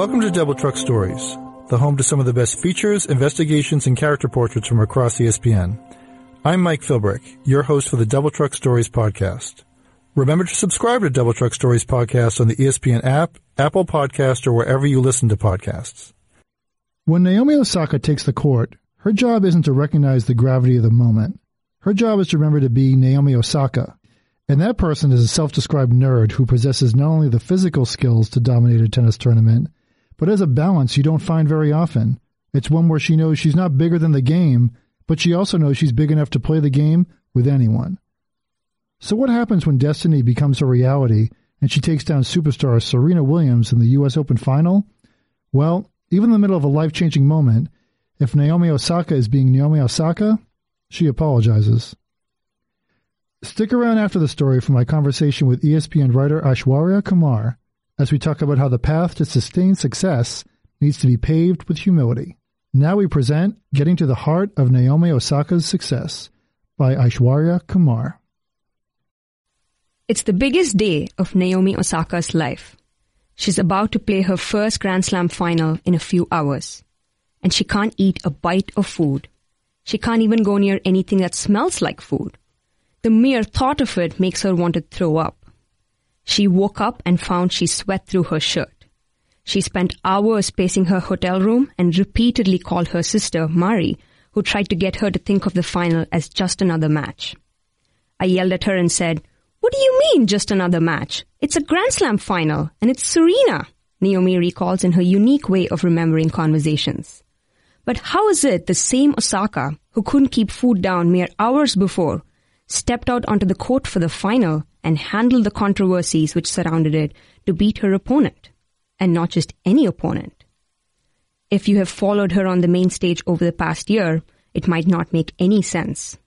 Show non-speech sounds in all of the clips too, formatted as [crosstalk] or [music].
Welcome to Double Truck Stories, the home to some of the best features, investigations, and character portraits from across ESPN. I'm Mike Philbrick, your host for the Double Truck Stories podcast. Remember to subscribe to Double Truck Stories podcast on the ESPN app, Apple Podcast, or wherever you listen to podcasts. When Naomi Osaka takes the court, her job isn't to recognize the gravity of the moment. Her job is to remember to be Naomi Osaka. And that person is a self-described nerd who possesses not only the physical skills to dominate a tennis tournament, but as a balance you don't find very often. It's one where she knows she's not bigger than the game, but she also knows she's big enough to play the game with anyone. So what happens when destiny becomes a reality and she takes down superstar Serena Williams in the US Open final? Well, even in the middle of a life-changing moment, if Naomi Osaka is being Naomi Osaka, she apologizes. Stick around after the story for my conversation with ESPN writer Aishwarya Kumar as we talk about how the path to sustained success needs to be paved with humility. Now we present Getting to the Heart of Naomi Osaka's Success by Aishwarya Kumar. It's the biggest day of Naomi Osaka's life. She's about to play her first Grand Slam final in a few hours. And she can't eat a bite of food. She can't even go near anything that smells like food. The mere thought of it makes her want to throw up. She woke up and found she sweat through her shirt. She spent hours pacing her hotel room and repeatedly called her sister, Mari, who tried to get her to think of the final as just another match. I yelled at her and said, What do you mean, just another match? It's a Grand Slam final, and it's Serena, Naomi recalls in her unique way of remembering conversations. But how is it the same Osaka, who couldn't keep food down mere hours before, stepped out onto the court for the final and handle the controversies which surrounded it to beat her opponent, and not just any opponent. If you have followed her on the main stage over the past year, it might not make any sense.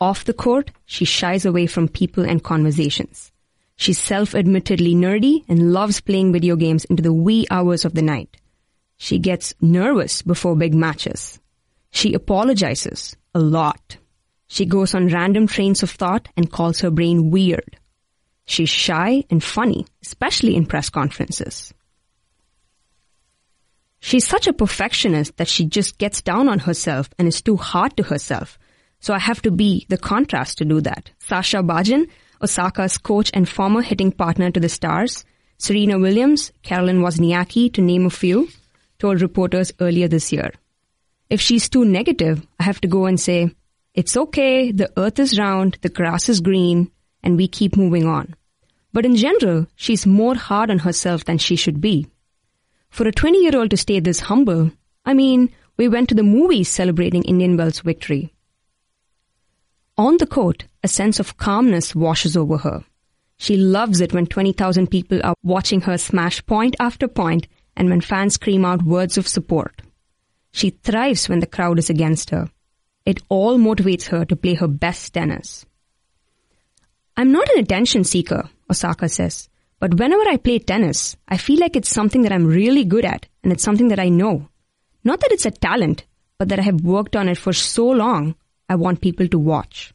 Off the court, she shies away from people and conversations. She's self-admittedly nerdy and loves playing video games into the wee hours of the night. She gets nervous before big matches. She apologizes a lot. She goes on random trains of thought and calls her brain weird. She's shy and funny, especially in press conferences. She's such a perfectionist that she just gets down on herself and is too hard to herself. So I have to be the contrast to do that. Sasha Bajin, Osaka's coach and former hitting partner to the stars, Serena Williams, Caroline Wozniacki, to name a few, told reporters earlier this year. If she's too negative, I have to go and say, it's okay, the earth is round, the grass is green, and we keep moving on. But in general, she's more hard on herself than she should be. For a 20 year old to stay this humble, I mean, we went to the movies celebrating Indian Wells' victory. On the court, a sense of calmness washes over her. She loves it when 20,000 people are watching her smash point after point and when fans scream out words of support. She thrives when the crowd is against her. It all motivates her to play her best tennis. I'm not an attention seeker, Osaka says, but whenever I play tennis, I feel like it's something that I'm really good at and it's something that I know. Not that it's a talent, but that I have worked on it for so long, I want people to watch.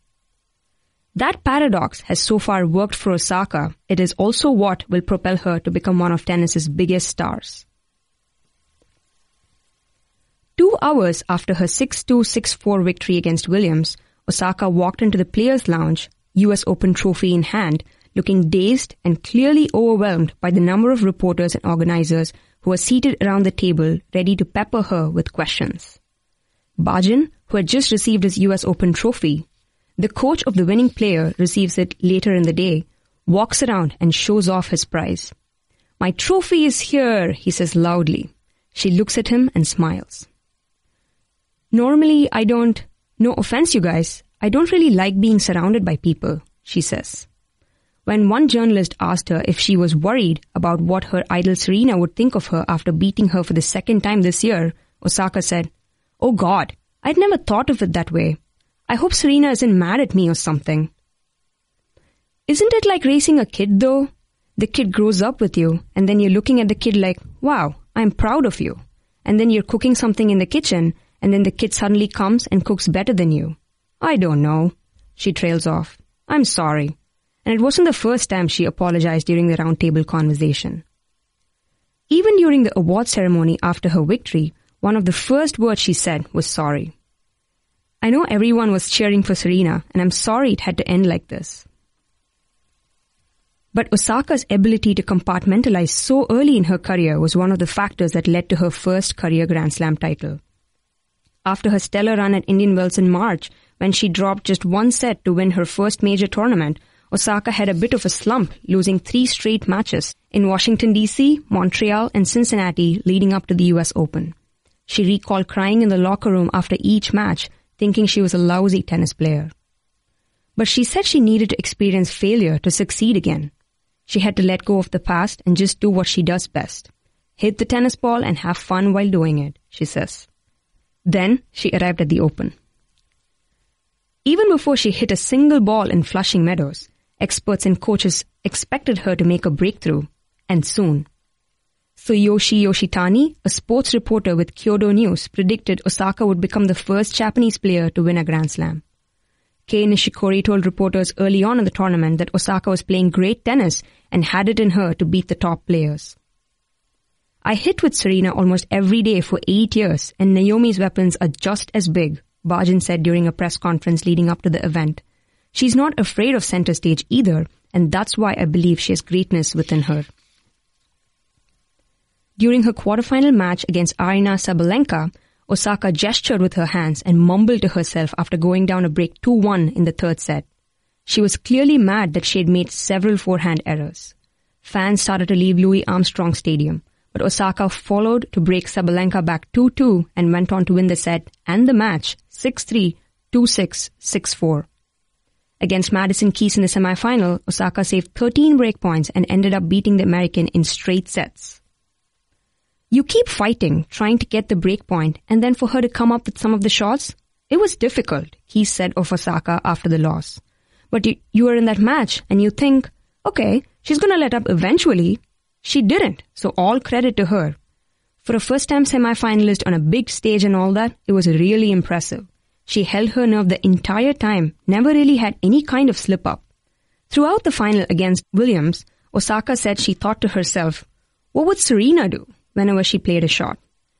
That paradox has so far worked for Osaka. It is also what will propel her to become one of tennis's biggest stars. Two hours after her 6-2, 6-4 victory against Williams, Osaka walked into the players' lounge, US Open trophy in hand, looking dazed and clearly overwhelmed by the number of reporters and organizers who were seated around the table ready to pepper her with questions. Bajin, who had just received his US Open trophy, the coach of the winning player receives it later in the day, walks around and shows off his prize. My trophy is here, he says loudly. She looks at him and smiles. Normally, I don't, no offense, you guys, I don't really like being surrounded by people, she says. When one journalist asked her if she was worried about what her idol Serena would think of her after beating her for the second time this year, Osaka said, Oh God, I'd never thought of it that way. I hope Serena isn't mad at me or something. Isn't it like raising a kid though? The kid grows up with you, and then you're looking at the kid like, wow, I'm proud of you. And then you're cooking something in the kitchen, and then the kid suddenly comes and cooks better than you. I don't know. She trails off. I'm sorry. And it wasn't the first time she apologized during the roundtable conversation. Even during the award ceremony after her victory, one of the first words she said was sorry. I know everyone was cheering for Serena, and I'm sorry it had to end like this. But Osaka's ability to compartmentalize so early in her career was one of the factors that led to her first career Grand Slam title. After her stellar run at Indian Wells in March, when she dropped just one set to win her first major tournament, Osaka had a bit of a slump, losing three straight matches in Washington DC, Montreal, and Cincinnati leading up to the US Open. She recalled crying in the locker room after each match, thinking she was a lousy tennis player. But she said she needed to experience failure to succeed again. She had to let go of the past and just do what she does best. Hit the tennis ball and have fun while doing it, she says. Then she arrived at the Open. Even before she hit a single ball in Flushing Meadows, experts and coaches expected her to make a breakthrough, and soon. Tsuyoshi Yoshitani, a sports reporter with Kyodo News, predicted Osaka would become the first Japanese player to win a Grand Slam. Kei Nishikori told reporters early on in the tournament that Osaka was playing great tennis and had it in her to beat the top players. I hit with Serena almost every day for eight years, and Naomi's weapons are just as big, Bajin said during a press conference leading up to the event. She's not afraid of center stage either, and that's why I believe she has greatness within her. During her quarterfinal match against Aryna Sabalenka, Osaka gestured with her hands and mumbled to herself after going down a break 2-1 in the third set. She was clearly mad that she had made several forehand errors. Fans started to leave Louis Armstrong Stadium, but Osaka followed to break Sabalenka back 2-2 and went on to win the set and the match 6-3, 2-6, 6-4. Against Madison Keys in the semifinal, Osaka saved 13 break points and ended up beating the American in straight sets. You keep fighting, trying to get the break point, and then for her to come up with some of the shots, it was difficult, he said of Osaka after the loss. But you, you were in that match, and you think, okay, she's gonna let up eventually. She didn't, so all credit to her. For a first time semi-finalist on a big stage and all that, it was really impressive. She held her nerve the entire time, never really had any kind of slip up. Throughout the final against Williams, Osaka said she thought to herself, what would Serena do? whenever she played a shot.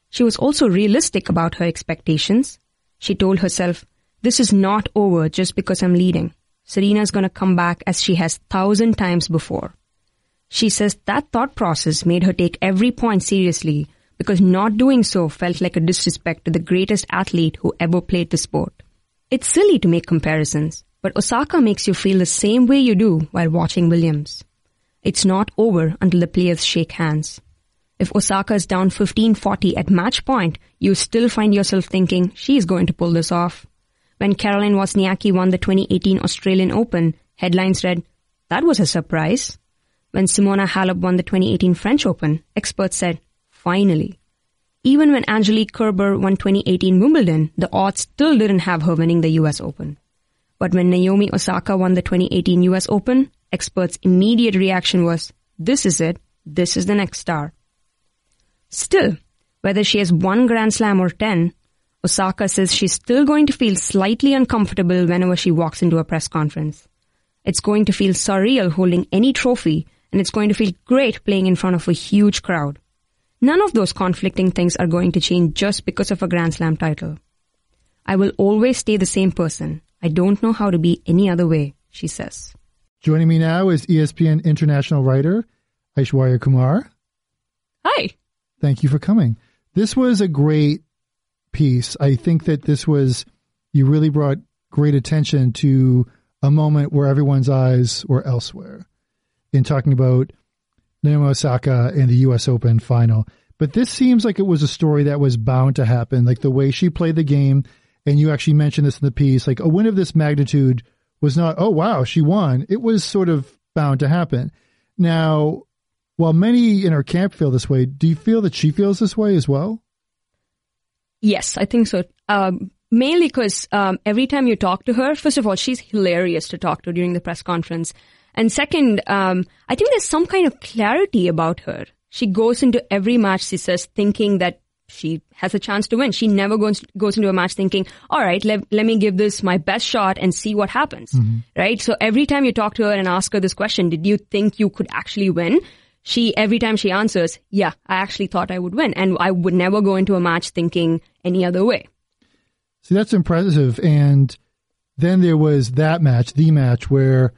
She was also realistic about her expectations. She told herself, this is not over just because I'm leading. Serena's gonna come back as she has thousand times before. She says that thought process made her take every point seriously because not doing so felt like a disrespect to the greatest athlete who ever played the sport. It's silly to make comparisons, but Osaka makes you feel the same way you do while watching Williams. It's not over until the players shake hands. If Osaka is down 15-40 at match point, you still find yourself thinking she's going to pull this off. When Caroline Wozniacki won the 2018 Australian Open, headlines read, that was a surprise. When Simona Halep won the 2018 French Open, experts said, finally. Even when Angelique Kerber won 2018 Wimbledon, the odds still didn't have her winning the US Open. But when Naomi Osaka won the 2018 US Open, experts' immediate reaction was, this is it, this is the next star. Still, whether she has one Grand Slam or 10, Osaka says she's still going to feel slightly uncomfortable whenever she walks into a press conference. It's going to feel surreal holding any trophy, and it's going to feel great playing in front of a huge crowd. None of those conflicting things are going to change just because of a Grand Slam title. I will always stay the same person. I don't know how to be any other way, she says. Joining me now is ESPN international writer Aishwarya Kumar. Hi. Thank you for coming. This was a great piece. I think that this was, you really brought great attention to a moment where everyone's eyes were elsewhere in talking about Naomi Osaka and the U.S. Open final. But this seems like it was a story that was bound to happen, like the way she played the game. And you actually mentioned this in the piece, like a win of this magnitude was not, oh, wow, she won. It was sort of bound to happen. Now, while many in her camp feel this way, do you feel that she feels this way as well? Yes, I think so. Um, mainly because um, every time you talk to her, first of all, she's hilarious to talk to during the press conference. And second, um, I think there's some kind of clarity about her. She goes into every match, she says, thinking that she has a chance to win. She never goes goes into a match thinking, "All right, let, let me give this my best shot and see what happens." Mm-hmm. Right? So every time you talk to her and ask her this question, did you think you could actually win? she every time she answers, yeah, I actually thought I would win, and I would never go into a match thinking any other way. See, that's impressive. And then there was that match, the match where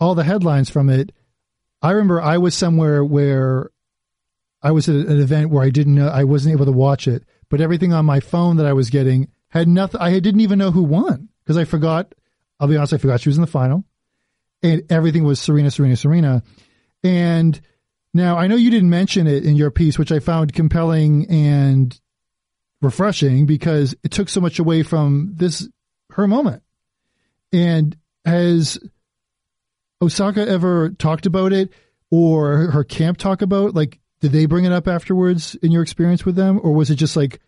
all the headlines from it. I remember I was somewhere where I was at an event where I didn't know I wasn't able to watch it, but everything on my phone that I was getting had nothing. I didn't even know who won because I forgot. I'll be honest, I forgot she was in the final, and everything was Serena, Serena, Serena. And now I know you didn't mention it in your piece, which I found compelling and refreshing because it took so much away from this her moment. And has Osaka ever talked about it or her camp talk about like did they bring it up afterwards in your experience with them or was it just like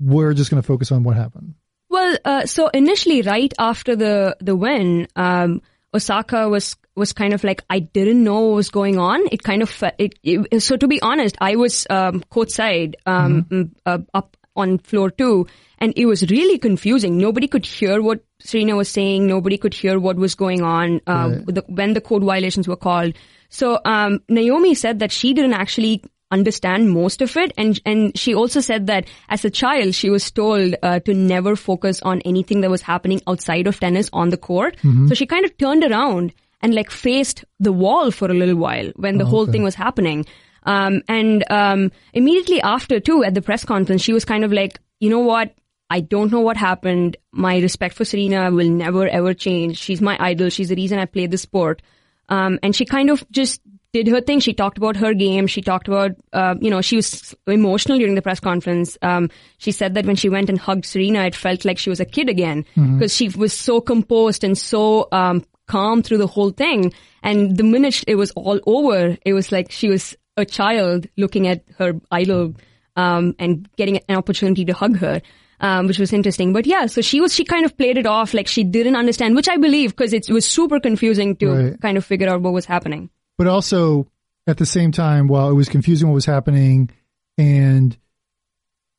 we're just going to focus on what happened? Well, uh, so initially, right after the the win, um, Osaka was was kind of like I didn't know what was going on. It kind of it, it so to be honest, I was um, courtside um, mm-hmm. uh, up on floor two, and it was really confusing. Nobody could hear what Serena was saying. Nobody could hear what was going on uh, right. the, when the code violations were called. So um, Naomi said that she didn't actually understand most of it. And, and she also said that as a child, she was told uh, to never focus on anything that was happening outside of tennis on the court. Mm-hmm. So she kind of turned around and like faced the wall for a little while when the oh, whole okay. thing was happening. Um, and um, immediately after, too, at the press conference, she was kind of like, you know what? I don't know what happened. My respect for Serena will never ever change. She's my idol. She's the reason I play the sport. Um, and she kind of just did her thing. She talked about her game. She talked about, uh, you know, she was emotional during the press conference. Um, she said that when she went and hugged Serena, it felt like she was a kid again because mm-hmm. she was so composed and so um, calm through the whole thing. And the minute it was all over, it was like she was a child looking at her idol um, and getting an opportunity to hug her. Um, which was interesting. But yeah, so she was, she kind of played it off like she didn't understand, which I believe because it was super confusing to right. kind of figure out what was happening but also at the same time, while it was confusing what was happening, and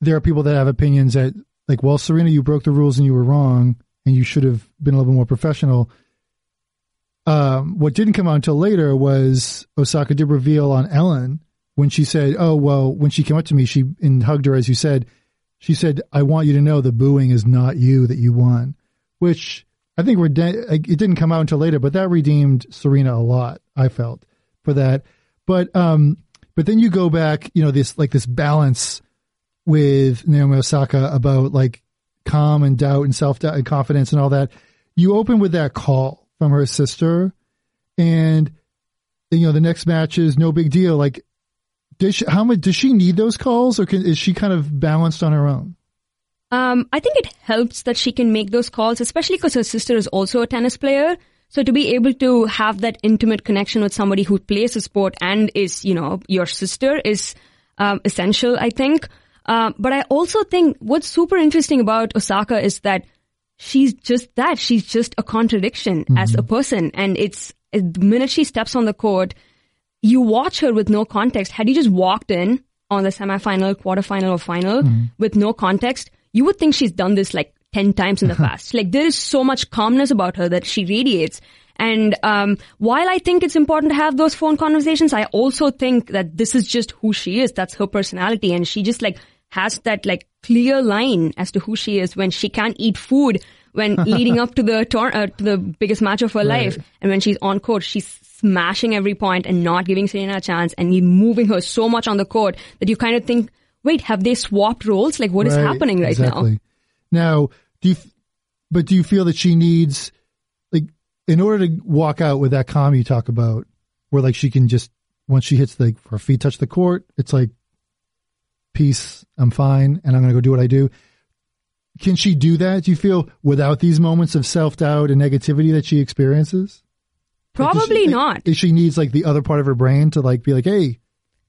there are people that have opinions that, like, well, Serena, you broke the rules and you were wrong, and you should have been a little bit more professional. Um, what didn't come out until later was Osaka did reveal on Ellen when she said, "Oh well," when she came up to me, she and hugged her, as you said. She said, "I want you to know the booing is not you that you won," which I think it didn't come out until later, but that redeemed Serena a lot. I felt for that. But um, but then you go back, you know, this like this balance with Naomi Osaka about like calm and doubt and self doubt and confidence and all that. You open with that call from her sister, and you know the next match is no big deal. Like, does she, how much does she need those calls, or can, is she kind of balanced on her own? Um, I think it helps that she can make those calls, especially because her sister is also a tennis player. So to be able to have that intimate connection with somebody who plays a sport and is, you know, your sister is um, essential, I think. Uh, but I also think what's super interesting about Osaka is that she's just that. She's just a contradiction mm-hmm. as a person. And it's the minute she steps on the court, you watch her with no context. Had you just walked in on the semifinal, quarterfinal, or final mm-hmm. with no context, you would think she's done this like 10 times in the [laughs] past. like there is so much calmness about her that she radiates. And um, while I think it's important to have those phone conversations, I also think that this is just who she is. That's her personality, and she just like has that like clear line as to who she is when she can't eat food when [laughs] leading up to the tor- uh, to the biggest match of her right. life, and when she's on court, she's smashing every point and not giving Serena a chance, and moving her so much on the court that you kind of think, wait, have they swapped roles? Like, what right. is happening right exactly. now? Now, do you, but do you feel that she needs, like, in order to walk out with that calm you talk about, where like she can just, once she hits the, her feet touch the court, it's like, peace, I'm fine, and I'm going to go do what I do. Can she do that? Do you feel without these moments of self doubt and negativity that she experiences? Probably like, she, not. Like, she needs like the other part of her brain to like be like, hey.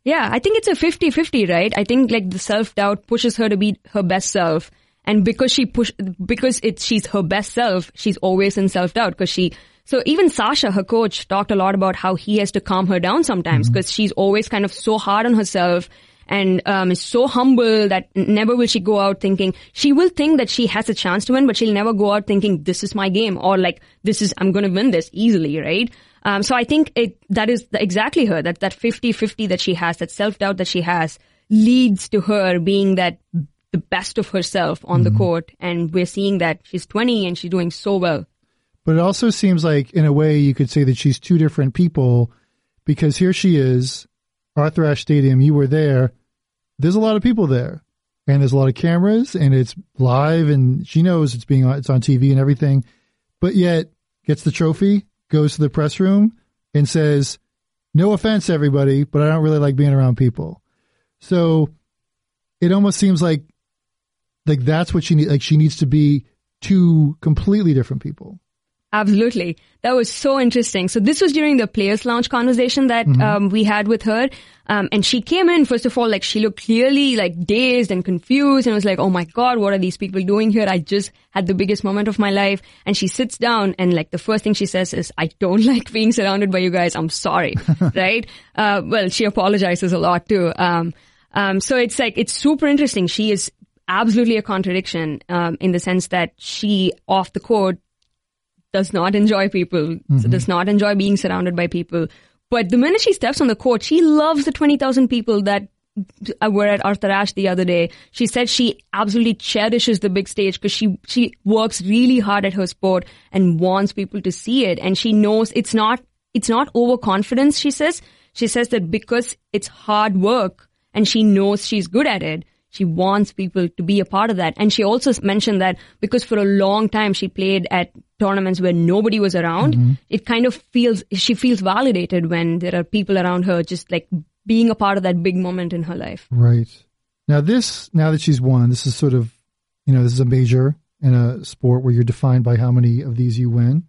Yeah, I think it's a 50-50, right? I think like the self doubt pushes her to be her best self and because she push, because it's, she's her best self, she's always in self-doubt because she, so even Sasha, her coach, talked a lot about how he has to calm her down sometimes because mm-hmm. she's always kind of so hard on herself and um, is so humble that never will she go out thinking she will think that she has a chance to win, but she'll never go out thinking this is my game or like this is I'm going to win this easily, right? Um, so I think it that is exactly her that that 50-50 that she has, that self doubt that she has, leads to her being that the best of herself on mm-hmm. the court, and we're seeing that she's 20 and she's doing so well. But it also seems like, in a way, you could say that she's two different people because here she is, Arthur Ashe Stadium. You were there. There's a lot of people there, and there's a lot of cameras, and it's live, and she knows it's being it's on TV and everything. But yet, gets the trophy, goes to the press room, and says, "No offense, everybody, but I don't really like being around people." So it almost seems like like that's what she need. Like she needs to be two completely different people. Absolutely. That was so interesting. So this was during the players lounge conversation that mm-hmm. um, we had with her. Um, and she came in, first of all, like she looked clearly like dazed and confused and was like, Oh my God, what are these people doing here? I just had the biggest moment of my life. And she sits down and like the first thing she says is, I don't [laughs] like being surrounded by you guys. I'm sorry. [laughs] right? Uh, well, she apologizes a lot too. Um, um, so it's like, it's super interesting. She is absolutely a contradiction, um, in the sense that she off the court does not enjoy people, mm-hmm. does not enjoy being surrounded by people. But the minute she steps on the court, she loves the 20,000 people that were at Arthur Ashe the other day. She said she absolutely cherishes the big stage because she, she works really hard at her sport and wants people to see it. And she knows it's not, it's not overconfidence, she says. She says that because it's hard work and she knows she's good at it, she wants people to be a part of that. And she also mentioned that because for a long time she played at tournaments where nobody was around, mm-hmm. it kind of feels, she feels validated when there are people around her just like being a part of that big moment in her life. Right. Now this, now that she's won, this is sort of, you know, this is a major in a sport where you're defined by how many of these you win.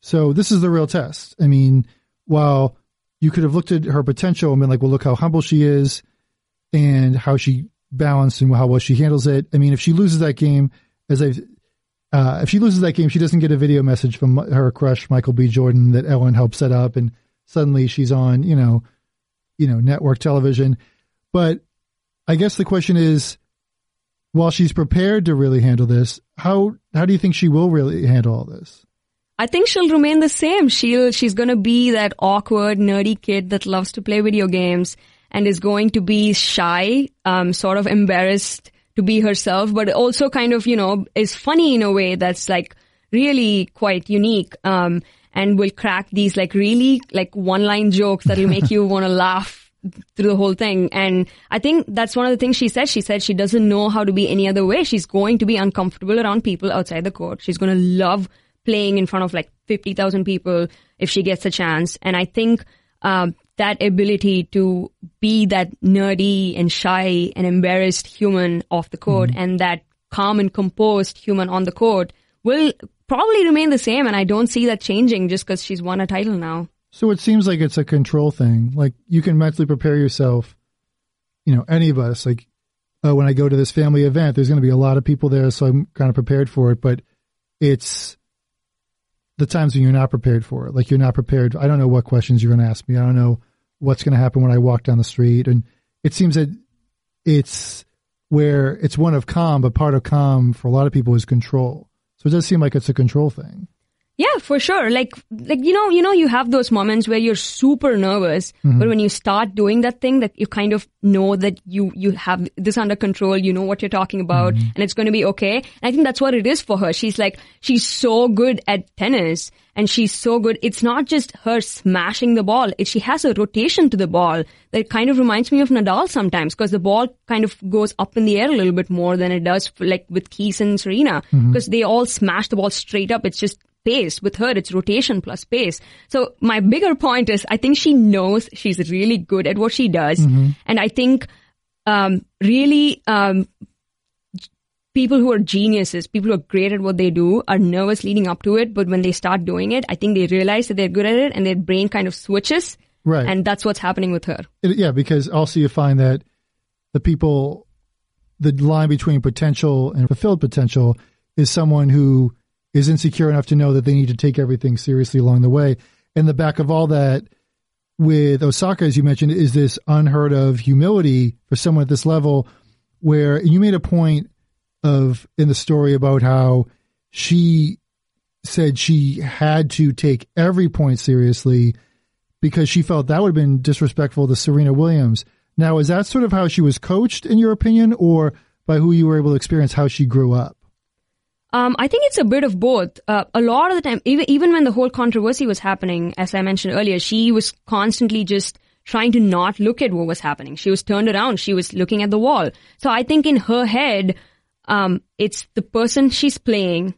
So this is the real test. I mean, while you could have looked at her potential and been like, well, look how humble she is and how she balanced and how well she handles it. I mean, if she loses that game, as I, uh, if she loses that game, she doesn't get a video message from her crush Michael B. Jordan that Ellen helped set up, and suddenly she's on, you know, you know, network television. But I guess the question is, while she's prepared to really handle this, how how do you think she will really handle all this? I think she'll remain the same. She'll she's gonna be that awkward, nerdy kid that loves to play video games and is going to be shy, um, sort of embarrassed to be herself, but also kind of, you know, is funny in a way that's like really quite unique. Um, and will crack these like really like one line jokes that'll make you want to [laughs] laugh through the whole thing. And I think that's one of the things she said. She said she doesn't know how to be any other way. She's going to be uncomfortable around people outside the court. She's going to love playing in front of like 50,000 people if she gets a chance. And I think, um, that ability to be that nerdy and shy and embarrassed human off the court mm-hmm. and that calm and composed human on the court will probably remain the same. And I don't see that changing just because she's won a title now. So it seems like it's a control thing. Like you can mentally prepare yourself, you know, any of us, like, oh, when I go to this family event, there's going to be a lot of people there. So I'm kind of prepared for it. But it's the times when you're not prepared for it. Like you're not prepared. I don't know what questions you're going to ask me. I don't know what's going to happen when I walk down the street. And it seems that it's where it's one of calm, but part of calm for a lot of people is control. So it does seem like it's a control thing. Yeah, for sure. Like, like, you know, you know, you have those moments where you're super nervous, mm-hmm. but when you start doing that thing that you kind of know that you, you have this under control, you know what you're talking about, mm-hmm. and it's going to be okay. And I think that's what it is for her. She's like, she's so good at tennis and she's so good. It's not just her smashing the ball. It, she has a rotation to the ball that kind of reminds me of Nadal sometimes because the ball kind of goes up in the air a little bit more than it does for, like with Keys and Serena because mm-hmm. they all smash the ball straight up. It's just pace. With her, it's rotation plus pace. So my bigger point is I think she knows she's really good at what she does. Mm-hmm. And I think, um, really, um, people who are geniuses, people who are great at what they do are nervous leading up to it. But when they start doing it, I think they realize that they're good at it and their brain kind of switches. Right. And that's what's happening with her. It, yeah, because also you find that the people, the line between potential and fulfilled potential is someone who is insecure enough to know that they need to take everything seriously along the way. In the back of all that, with Osaka, as you mentioned, is this unheard of humility for someone at this level where you made a point of in the story about how she said she had to take every point seriously because she felt that would have been disrespectful to Serena Williams. Now, is that sort of how she was coached, in your opinion, or by who you were able to experience how she grew up? Um, I think it's a bit of both. Uh, a lot of the time, even, even when the whole controversy was happening, as I mentioned earlier, she was constantly just trying to not look at what was happening. She was turned around. She was looking at the wall. So I think in her head, um, it's the person she's playing,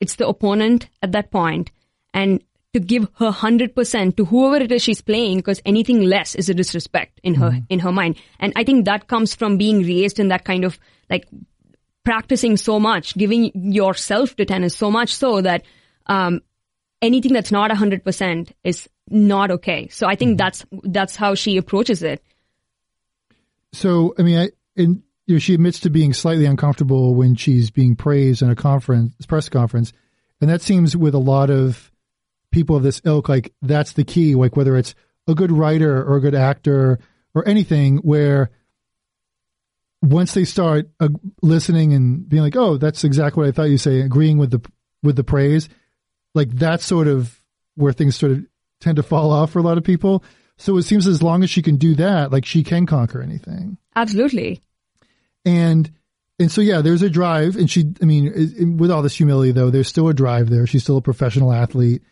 it's the opponent at that point, and to give her 100% to whoever it is she's playing because anything less is a disrespect in her in her mind and i think that comes from being raised in that kind of like practicing so much giving yourself to tennis so much so that um, anything that's not 100% is not okay. So i think that's that's how she approaches it. So, I mean, I, you know, she admits to being slightly uncomfortable when she's being praised in a conference, press conference, and that seems with a lot of people of this ilk, like that's the key. Like whether it's a good writer or a good actor or anything, where once they start uh, listening and being like, "Oh, that's exactly what I thought you say," agreeing with the with the praise, like that's sort of where things sort of tend to fall off for a lot of people. So it seems as long as she can do that, like she can conquer anything. absolutely And and so yeah, there's a drive, and she, I mean, with all this humility though, there's still a drive there. She's still a professional athlete,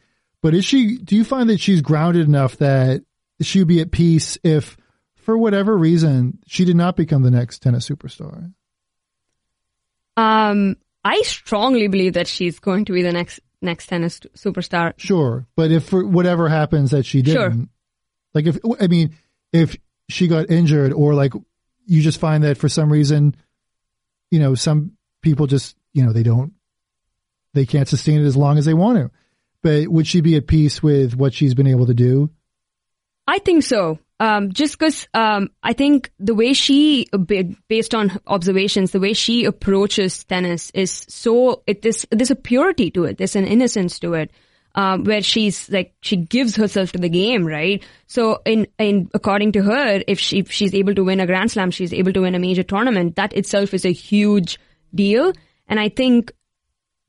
but is she? Do you find that she's grounded enough that she would be at peace if, for whatever reason, she did not become the next tennis superstar? um, i strongly believe that she's going to be the next next tennis superstar Sure, but if for whatever happens that she didn't, like if I mean, if she got injured or like you just find that for some reason, you know, some people just you know they don't, they can't sustain it as long as they want to. But would she be at peace with what she's been able to do? I think so. Um, just because um, I think the way she, based on observations, the way she approaches tennis is so it is there's a purity to it. There's an innocence to it, um, where she's like she gives herself to the game, right? So in in according to her, if she if she's able to win a Grand Slam, she's able to win a major tournament. That itself is a huge deal, and I think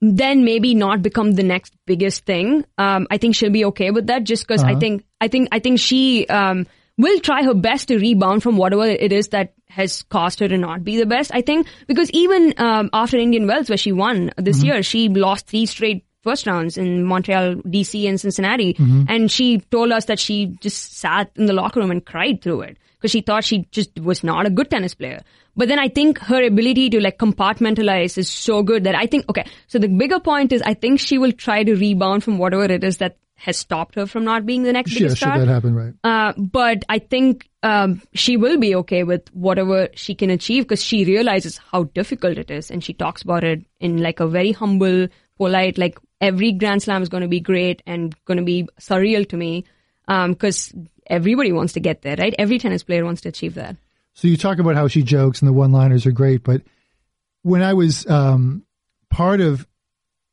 then maybe not become the next biggest thing. Um, I think she'll be okay with that just because I think, I think, I think she, um, will try her best to rebound from whatever it is that has caused her to not be the best. I think because even, um, after Indian Wells where she won this year, she lost three straight first rounds in Montreal, DC and Cincinnati. And she told us that she just sat in the locker room and cried through it because she thought she just was not a good tennis player. But then I think her ability to like compartmentalize is so good that I think, okay, so the bigger point is I think she will try to rebound from whatever it is that has stopped her from not being the next biggest should star. that happen, right? Uh, but I think um, she will be okay with whatever she can achieve because she realizes how difficult it is, and she talks about it in like a very humble, polite, like every Grand Slam is going to be great and going to be surreal to me because everybody wants to get there, right? Every tennis player wants to achieve that. So you talk about how she jokes and the one-liners are great, but when I was um, part of,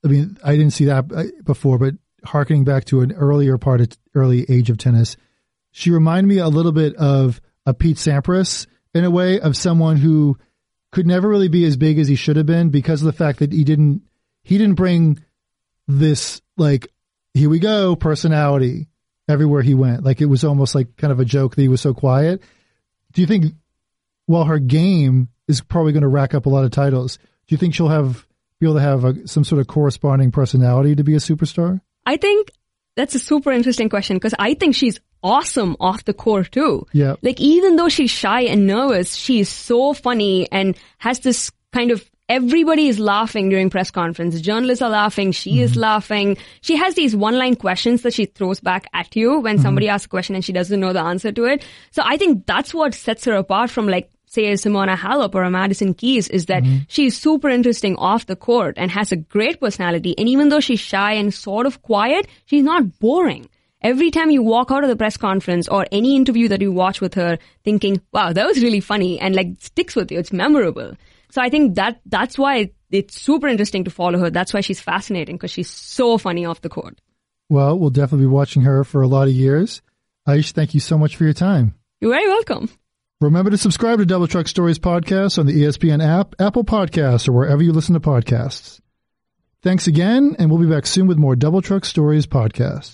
I mean, I didn't see that uh, before, but harkening back to an earlier part of early age of tennis, she reminded me a little bit of a Pete Sampras in a way of someone who could never really be as big as he should have been because of the fact that he didn't he didn't bring this like here we go personality everywhere he went. Like it was almost like kind of a joke that he was so quiet. Do you think while her game is probably going to rack up a lot of titles, do you think she'll have be able to have a, some sort of corresponding personality to be a superstar? I think that's a super interesting question because I think she's awesome off the court too. Yeah. Like even though she's shy and nervous, she's so funny and has this kind of everybody is laughing during press conference. Journalists are laughing. She is mm-hmm. laughing. She has these one line questions that she throws back at you when somebody mm-hmm. asks a question and she doesn't know the answer to it. So I think that's what sets her apart from like say a Simona Halep or a Madison Keys is that mm-hmm. she's super interesting off the court and has a great personality. And even though she's shy and sort of quiet, she's not boring. Every time you walk out of the press conference or any interview that you watch with her thinking, wow, that was really funny and like sticks with you. It's memorable. So I think that that's why it's super interesting to follow her. That's why she's fascinating because she's so funny off the court. Well, we'll definitely be watching her for a lot of years. Aish, thank you so much for your time. You're very welcome. Remember to subscribe to Double Truck Stories podcast on the ESPN app, Apple Podcasts, or wherever you listen to podcasts. Thanks again, and we'll be back soon with more Double Truck Stories podcast.